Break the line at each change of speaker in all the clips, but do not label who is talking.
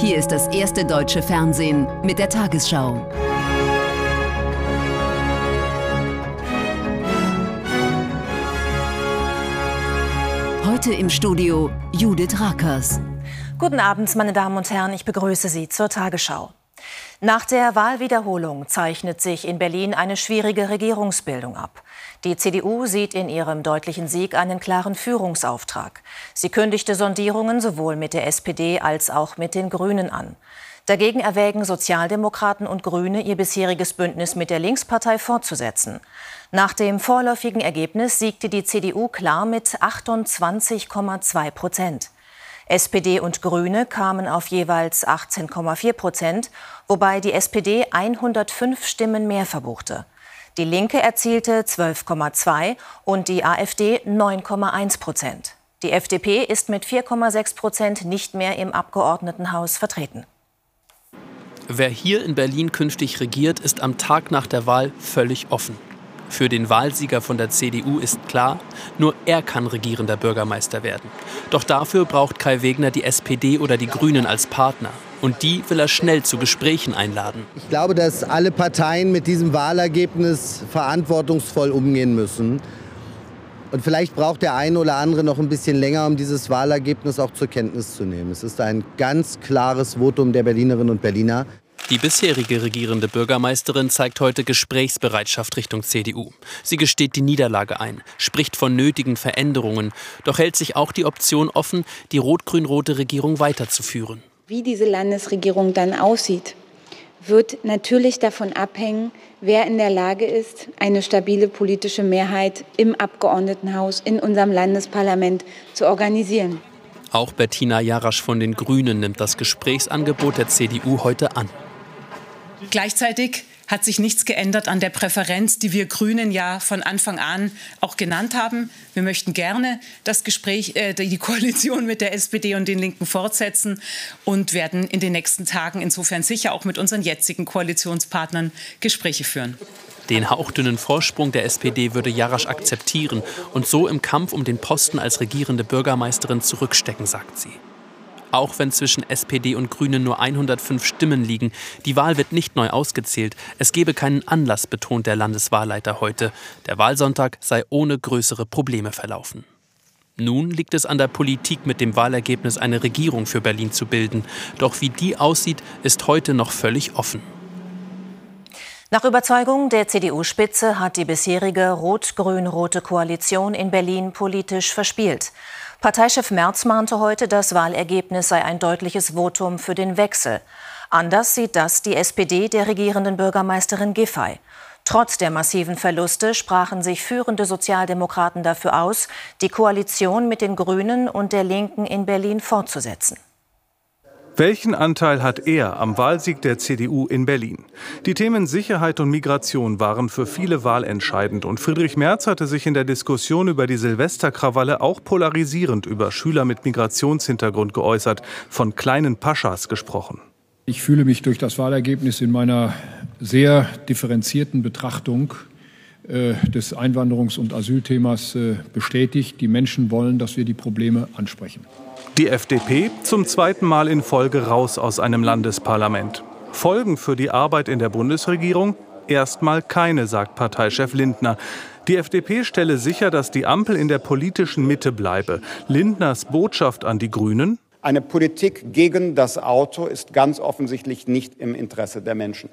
Hier ist das erste deutsche Fernsehen mit der Tagesschau. Heute im Studio Judith Rakers.
Guten Abend, meine Damen und Herren, ich begrüße Sie zur Tagesschau. Nach der Wahlwiederholung zeichnet sich in Berlin eine schwierige Regierungsbildung ab. Die CDU sieht in ihrem deutlichen Sieg einen klaren Führungsauftrag. Sie kündigte Sondierungen sowohl mit der SPD als auch mit den Grünen an. Dagegen erwägen Sozialdemokraten und Grüne, ihr bisheriges Bündnis mit der Linkspartei fortzusetzen. Nach dem vorläufigen Ergebnis siegte die CDU klar mit 28,2 Prozent. SPD und Grüne kamen auf jeweils 18,4 Prozent, wobei die SPD 105 Stimmen mehr verbuchte. Die Linke erzielte 12,2 und die AfD 9,1 Prozent. Die FDP ist mit 4,6 Prozent nicht mehr im Abgeordnetenhaus vertreten.
Wer hier in Berlin künftig regiert, ist am Tag nach der Wahl völlig offen. Für den Wahlsieger von der CDU ist klar, nur er kann regierender Bürgermeister werden. Doch dafür braucht Kai Wegner die SPD oder die Grünen als Partner. Und die will er schnell zu Gesprächen einladen.
Ich glaube, dass alle Parteien mit diesem Wahlergebnis verantwortungsvoll umgehen müssen. Und vielleicht braucht der eine oder andere noch ein bisschen länger, um dieses Wahlergebnis auch zur Kenntnis zu nehmen. Es ist ein ganz klares Votum der Berlinerinnen und Berliner.
Die bisherige regierende Bürgermeisterin zeigt heute Gesprächsbereitschaft Richtung CDU. Sie gesteht die Niederlage ein, spricht von nötigen Veränderungen, doch hält sich auch die Option offen, die rot-grün-rote Regierung weiterzuführen.
Wie diese Landesregierung dann aussieht, wird natürlich davon abhängen, wer in der Lage ist, eine stabile politische Mehrheit im Abgeordnetenhaus, in unserem Landesparlament zu organisieren.
Auch Bettina Jarasch von den Grünen nimmt das Gesprächsangebot der CDU heute an.
Gleichzeitig hat sich nichts geändert an der Präferenz, die wir Grünen ja von Anfang an auch genannt haben. Wir möchten gerne das Gespräch, äh, die Koalition mit der SPD und den Linken fortsetzen und werden in den nächsten Tagen insofern sicher auch mit unseren jetzigen Koalitionspartnern Gespräche führen.
Den hauchdünnen Vorsprung der SPD würde Jarasch akzeptieren und so im Kampf um den Posten als regierende Bürgermeisterin zurückstecken, sagt sie auch wenn zwischen SPD und Grünen nur 105 Stimmen liegen. Die Wahl wird nicht neu ausgezählt. Es gebe keinen Anlass, betont der Landeswahlleiter heute. Der Wahlsonntag sei ohne größere Probleme verlaufen. Nun liegt es an der Politik, mit dem Wahlergebnis eine Regierung für Berlin zu bilden. Doch wie die aussieht, ist heute noch völlig offen.
Nach Überzeugung der CDU-Spitze hat die bisherige rot-grün-rote Koalition in Berlin politisch verspielt. Parteichef Merz mahnte heute, das Wahlergebnis sei ein deutliches Votum für den Wechsel. Anders sieht das die SPD der regierenden Bürgermeisterin Giffey. Trotz der massiven Verluste sprachen sich führende Sozialdemokraten dafür aus, die Koalition mit den Grünen und der Linken in Berlin fortzusetzen.
Welchen Anteil hat er am Wahlsieg der CDU in Berlin? Die Themen Sicherheit und Migration waren für viele wahlentscheidend und Friedrich Merz hatte sich in der Diskussion über die Silvesterkrawalle auch polarisierend über Schüler mit Migrationshintergrund geäußert, von kleinen Paschas gesprochen.
Ich fühle mich durch das Wahlergebnis in meiner sehr differenzierten Betrachtung äh, des Einwanderungs- und Asylthemas äh, bestätigt. Die Menschen wollen, dass wir die Probleme ansprechen.
Die FDP zum zweiten Mal in Folge raus aus einem Landesparlament. Folgen für die Arbeit in der Bundesregierung? Erstmal keine, sagt Parteichef Lindner. Die FDP stelle sicher, dass die Ampel in der politischen Mitte bleibe. Lindners Botschaft an die Grünen?
Eine Politik gegen das Auto ist ganz offensichtlich nicht im Interesse der Menschen.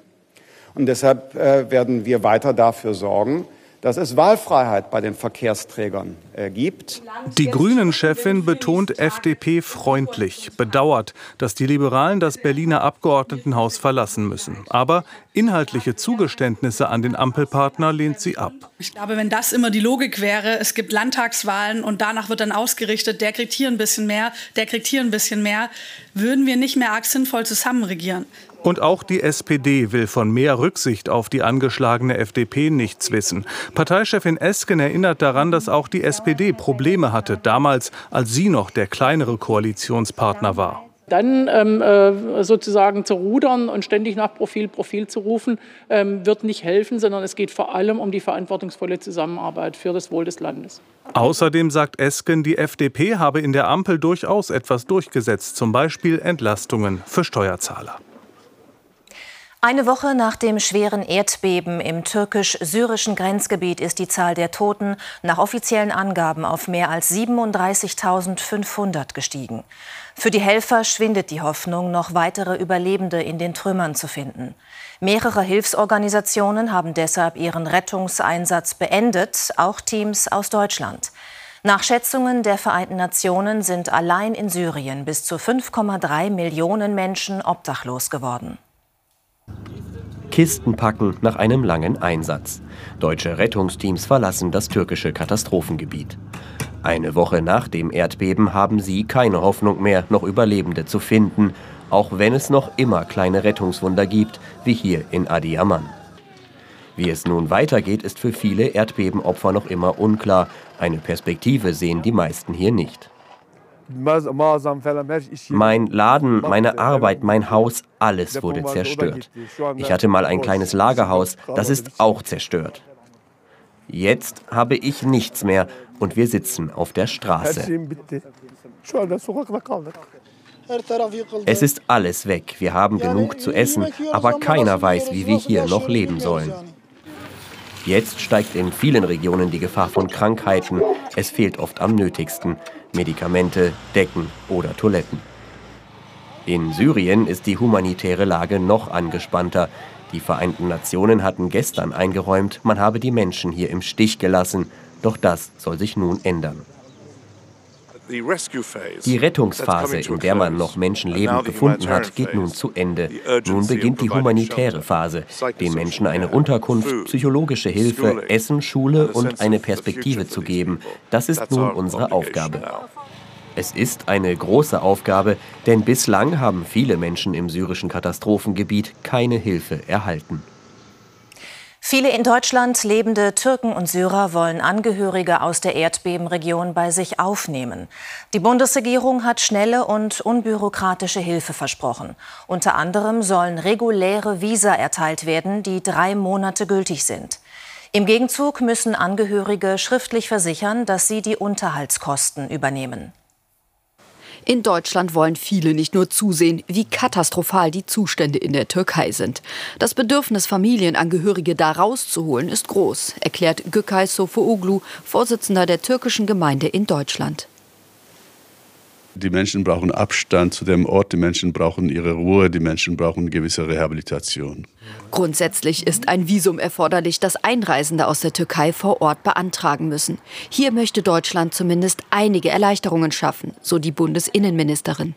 Und deshalb äh, werden wir weiter dafür sorgen, dass es Wahlfreiheit bei den Verkehrsträgern äh, gibt.
Die Grünen-Chefin betont FDP freundlich, bedauert, dass die Liberalen das Berliner Abgeordnetenhaus verlassen müssen. Aber inhaltliche Zugeständnisse an den Ampelpartner lehnt sie ab.
Ich glaube, wenn das immer die Logik wäre, es gibt Landtagswahlen und danach wird dann ausgerichtet, der kriegt hier ein bisschen mehr, der kriegt hier ein bisschen mehr, würden wir nicht mehr arg sinnvoll zusammenregieren.
Und auch die SPD will von mehr Rücksicht auf die angeschlagene FDP nichts wissen. Parteichefin Esken erinnert daran, dass auch die SPD Probleme hatte, damals, als sie noch der kleinere Koalitionspartner war.
Dann ähm, äh, sozusagen zu rudern und ständig nach Profil, Profil zu rufen, ähm, wird nicht helfen, sondern es geht vor allem um die verantwortungsvolle Zusammenarbeit für das Wohl des Landes.
Außerdem sagt Esken, die FDP habe in der Ampel durchaus etwas durchgesetzt, zum Beispiel Entlastungen für Steuerzahler.
Eine Woche nach dem schweren Erdbeben im türkisch-syrischen Grenzgebiet ist die Zahl der Toten nach offiziellen Angaben auf mehr als 37.500 gestiegen. Für die Helfer schwindet die Hoffnung, noch weitere Überlebende in den Trümmern zu finden. Mehrere Hilfsorganisationen haben deshalb ihren Rettungseinsatz beendet, auch Teams aus Deutschland. Nach Schätzungen der Vereinten Nationen sind allein in Syrien bis zu 5,3 Millionen Menschen obdachlos geworden.
Kisten packen nach einem langen Einsatz. Deutsche Rettungsteams verlassen das türkische Katastrophengebiet. Eine Woche nach dem Erdbeben haben sie keine Hoffnung mehr, noch Überlebende zu finden, auch wenn es noch immer kleine Rettungswunder gibt, wie hier in Adiyaman. Wie es nun weitergeht, ist für viele Erdbebenopfer noch immer unklar. Eine Perspektive sehen die meisten hier nicht. Mein Laden, meine Arbeit, mein Haus, alles wurde zerstört. Ich hatte mal ein kleines Lagerhaus, das ist auch zerstört. Jetzt habe ich nichts mehr und wir sitzen auf der Straße. Es ist alles weg, wir haben genug zu essen, aber keiner weiß, wie wir hier noch leben sollen. Jetzt steigt in vielen Regionen die Gefahr von Krankheiten. Es fehlt oft am nötigsten. Medikamente, Decken oder Toiletten. In Syrien ist die humanitäre Lage noch angespannter. Die Vereinten Nationen hatten gestern eingeräumt, man habe die Menschen hier im Stich gelassen. Doch das soll sich nun ändern. Die Rettungsphase, in der man noch Menschenleben gefunden hat, geht nun zu Ende. Nun beginnt die humanitäre Phase, den Menschen eine Unterkunft, psychologische Hilfe, Essen, Schule und eine Perspektive zu geben. Das ist nun unsere Aufgabe. Es ist eine große Aufgabe, denn bislang haben viele Menschen im syrischen Katastrophengebiet keine Hilfe erhalten.
Viele in Deutschland lebende Türken und Syrer wollen Angehörige aus der Erdbebenregion bei sich aufnehmen. Die Bundesregierung hat schnelle und unbürokratische Hilfe versprochen. Unter anderem sollen reguläre Visa erteilt werden, die drei Monate gültig sind. Im Gegenzug müssen Angehörige schriftlich versichern, dass sie die Unterhaltskosten übernehmen.
In Deutschland wollen viele nicht nur zusehen, wie katastrophal die Zustände in der Türkei sind. Das Bedürfnis, Familienangehörige da rauszuholen, ist groß, erklärt Gökay Sofooglu, Vorsitzender der türkischen Gemeinde in Deutschland.
Die Menschen brauchen Abstand zu dem Ort, die Menschen brauchen ihre Ruhe, die Menschen brauchen gewisse Rehabilitation.
Grundsätzlich ist ein Visum erforderlich, das Einreisende aus der Türkei vor Ort beantragen müssen. Hier möchte Deutschland zumindest einige Erleichterungen schaffen, so die Bundesinnenministerin.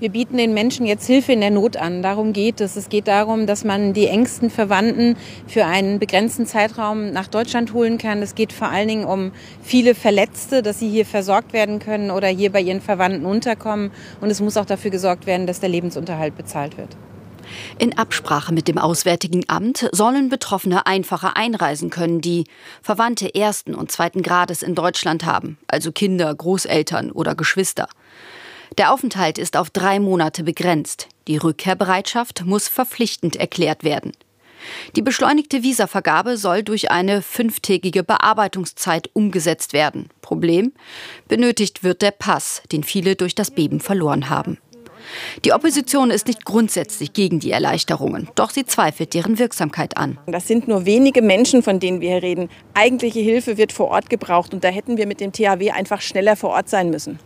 Wir bieten den Menschen jetzt Hilfe in der Not an. Darum geht es. Es geht darum, dass man die engsten Verwandten für einen begrenzten Zeitraum nach Deutschland holen kann. Es geht vor allen Dingen um viele Verletzte, dass sie hier versorgt werden können oder hier bei ihren Verwandten unterkommen. Und es muss auch dafür gesorgt werden, dass der Lebensunterhalt bezahlt wird.
In Absprache mit dem Auswärtigen Amt sollen Betroffene einfacher einreisen können, die Verwandte ersten und zweiten Grades in Deutschland haben, also Kinder, Großeltern oder Geschwister. Der Aufenthalt ist auf drei Monate begrenzt. Die Rückkehrbereitschaft muss verpflichtend erklärt werden. Die beschleunigte Visavergabe soll durch eine fünftägige Bearbeitungszeit umgesetzt werden. Problem? Benötigt wird der Pass, den viele durch das Beben verloren haben. Die Opposition ist nicht grundsätzlich gegen die Erleichterungen, doch sie zweifelt deren Wirksamkeit an.
Das sind nur wenige Menschen, von denen wir hier reden. Eigentliche Hilfe wird vor Ort gebraucht und da hätten wir mit dem THW einfach schneller vor Ort sein müssen.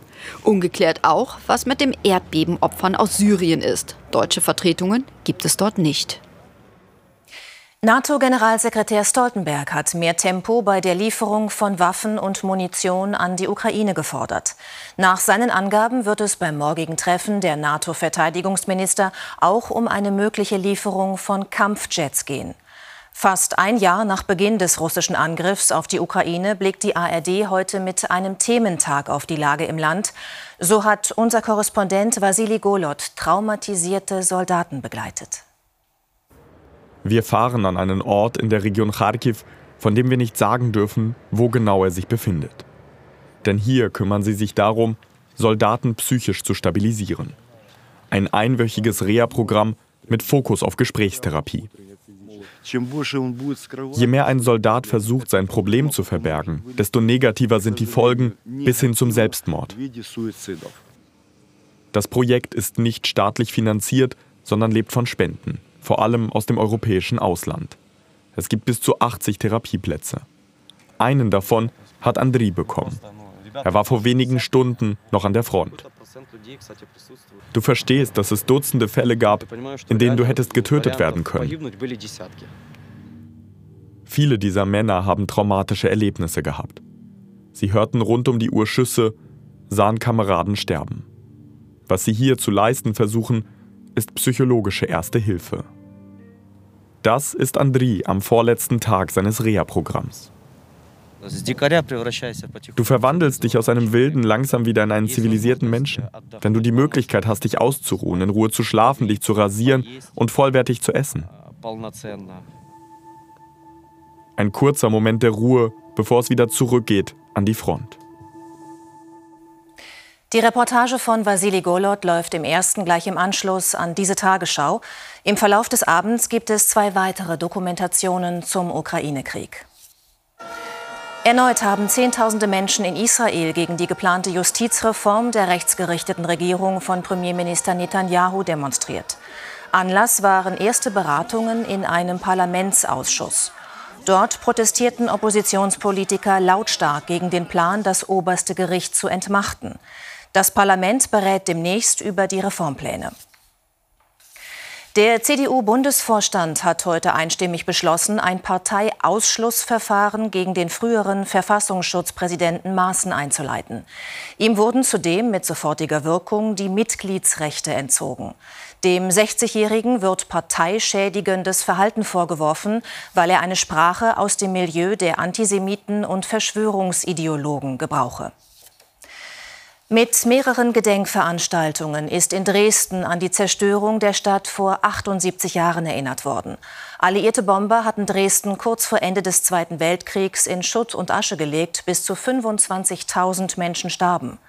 Ungeklärt auch, was mit dem Erdbebenopfern aus Syrien ist. Deutsche Vertretungen gibt es dort nicht.
NATO-Generalsekretär Stoltenberg hat mehr Tempo bei der Lieferung von Waffen und Munition an die Ukraine gefordert. Nach seinen Angaben wird es beim morgigen Treffen der NATO-Verteidigungsminister auch um eine mögliche Lieferung von Kampfjets gehen. Fast ein Jahr nach Beginn des russischen Angriffs auf die Ukraine blickt die ARD heute mit einem Thementag auf die Lage im Land. So hat unser Korrespondent Vasili Golot traumatisierte Soldaten begleitet.
Wir fahren an einen Ort in der Region Kharkiv, von dem wir nicht sagen dürfen, wo genau er sich befindet. Denn hier kümmern sie sich darum, Soldaten psychisch zu stabilisieren. Ein einwöchiges Reha-Programm mit Fokus auf Gesprächstherapie. Je mehr ein Soldat versucht, sein Problem zu verbergen, desto negativer sind die Folgen bis hin zum Selbstmord. Das Projekt ist nicht staatlich finanziert, sondern lebt von Spenden, vor allem aus dem europäischen Ausland. Es gibt bis zu 80 Therapieplätze. Einen davon hat Andri bekommen. Er war vor wenigen Stunden noch an der Front. Du verstehst, dass es Dutzende Fälle gab, in denen du hättest getötet werden können. Viele dieser Männer haben traumatische Erlebnisse gehabt. Sie hörten rund um die Uhr Schüsse, sahen Kameraden sterben. Was sie hier zu leisten versuchen, ist psychologische Erste Hilfe. Das ist Andri am vorletzten Tag seines Reha-Programms. Du verwandelst dich aus einem Wilden langsam wieder in einen zivilisierten Menschen. Wenn du die Möglichkeit hast, dich auszuruhen, in Ruhe zu schlafen, dich zu rasieren und vollwertig zu essen. Ein kurzer Moment der Ruhe, bevor es wieder zurückgeht an die Front.
Die Reportage von Vasili Golot läuft im ersten gleich im Anschluss an diese Tagesschau. Im Verlauf des Abends gibt es zwei weitere Dokumentationen zum Ukraine-Krieg. Erneut haben Zehntausende Menschen in Israel gegen die geplante Justizreform der rechtsgerichteten Regierung von Premierminister Netanyahu demonstriert. Anlass waren erste Beratungen in einem Parlamentsausschuss. Dort protestierten Oppositionspolitiker lautstark gegen den Plan, das oberste Gericht zu entmachten. Das Parlament berät demnächst über die Reformpläne. Der CDU-Bundesvorstand hat heute einstimmig beschlossen, ein Parteiausschlussverfahren gegen den früheren Verfassungsschutzpräsidenten Maaßen einzuleiten. Ihm wurden zudem mit sofortiger Wirkung die Mitgliedsrechte entzogen. Dem 60-Jährigen wird parteischädigendes Verhalten vorgeworfen, weil er eine Sprache aus dem Milieu der Antisemiten und Verschwörungsideologen gebrauche. Mit mehreren Gedenkveranstaltungen ist in Dresden an die Zerstörung der Stadt vor 78 Jahren erinnert worden. Alliierte Bomber hatten Dresden kurz vor Ende des Zweiten Weltkriegs in Schutt und Asche gelegt. Bis zu 25.000 Menschen starben.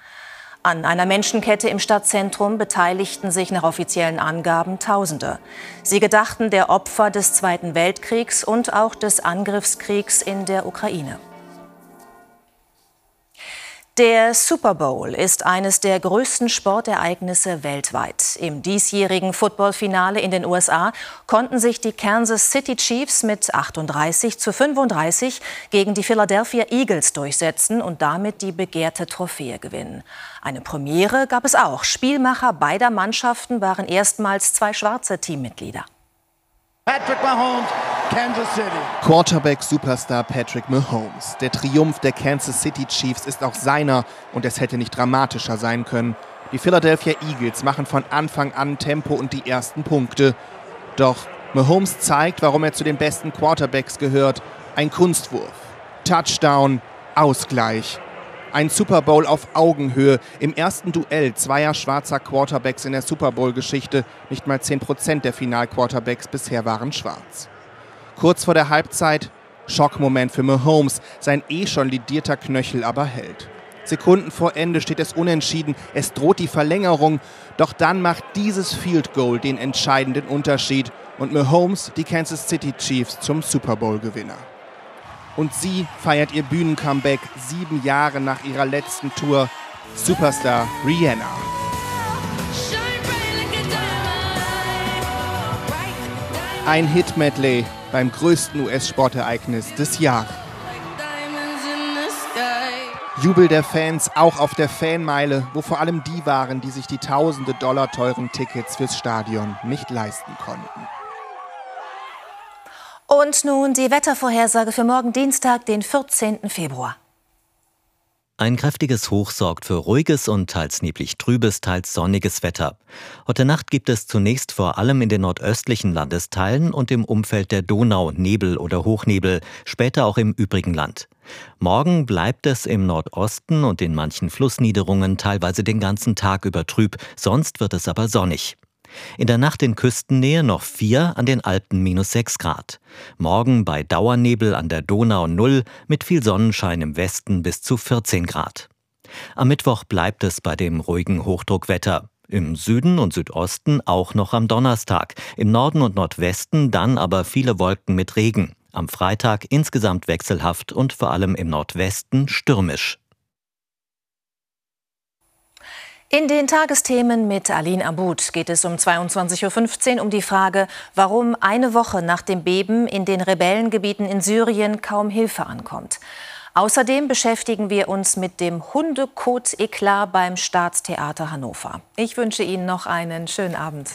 An einer Menschenkette im Stadtzentrum beteiligten sich nach offiziellen Angaben Tausende. Sie gedachten der Opfer des Zweiten Weltkriegs und auch des Angriffskriegs in der Ukraine. Der Super Bowl ist eines der größten Sportereignisse weltweit. Im diesjährigen Footballfinale in den USA konnten sich die Kansas City Chiefs mit 38 zu 35 gegen die Philadelphia Eagles durchsetzen und damit die begehrte Trophäe gewinnen. Eine Premiere gab es auch. Spielmacher beider Mannschaften waren erstmals zwei schwarze Teammitglieder.
Patrick Mahomes, Kansas City. Quarterback-Superstar Patrick Mahomes. Der Triumph der Kansas City Chiefs ist auch seiner und es hätte nicht dramatischer sein können. Die Philadelphia Eagles machen von Anfang an Tempo und die ersten Punkte. Doch Mahomes zeigt, warum er zu den besten Quarterbacks gehört. Ein Kunstwurf, Touchdown, Ausgleich. Ein Super Bowl auf Augenhöhe. Im ersten Duell zweier schwarzer Quarterbacks in der Super Bowl-Geschichte. Nicht mal 10% der Final-Quarterbacks bisher waren schwarz. Kurz vor der Halbzeit, Schockmoment für Mahomes. Sein eh schon lidierter Knöchel aber hält. Sekunden vor Ende steht es unentschieden. Es droht die Verlängerung. Doch dann macht dieses Field Goal den entscheidenden Unterschied und Mahomes die Kansas City Chiefs zum Super Bowl-Gewinner. Und sie feiert ihr Bühnencomeback sieben Jahre nach ihrer letzten Tour. Superstar Rihanna. Ein Hit-Medley beim größten US-Sportereignis des Jahres. Jubel der Fans auch auf der Fanmeile, wo vor allem die waren, die sich die tausende Dollar teuren Tickets fürs Stadion nicht leisten konnten.
Und nun die Wettervorhersage für morgen Dienstag, den 14. Februar.
Ein kräftiges Hoch sorgt für ruhiges und teils neblig trübes, teils sonniges Wetter. Heute Nacht gibt es zunächst vor allem in den nordöstlichen Landesteilen und im Umfeld der Donau Nebel oder Hochnebel, später auch im übrigen Land. Morgen bleibt es im Nordosten und in manchen Flussniederungen teilweise den ganzen Tag über trüb, sonst wird es aber sonnig. In der Nacht in Küstennähe noch 4, an den Alpen minus 6 Grad. Morgen bei Dauernebel an der Donau 0, mit viel Sonnenschein im Westen bis zu 14 Grad. Am Mittwoch bleibt es bei dem ruhigen Hochdruckwetter. Im Süden und Südosten auch noch am Donnerstag, im Norden und Nordwesten dann aber viele Wolken mit Regen. Am Freitag insgesamt wechselhaft und vor allem im Nordwesten stürmisch.
In den Tagesthemen mit Aline Abud geht es um 22.15 Uhr um die Frage, warum eine Woche nach dem Beben in den Rebellengebieten in Syrien kaum Hilfe ankommt. Außerdem beschäftigen wir uns mit dem Hundekot-Eklat beim Staatstheater Hannover. Ich wünsche Ihnen noch einen schönen Abend.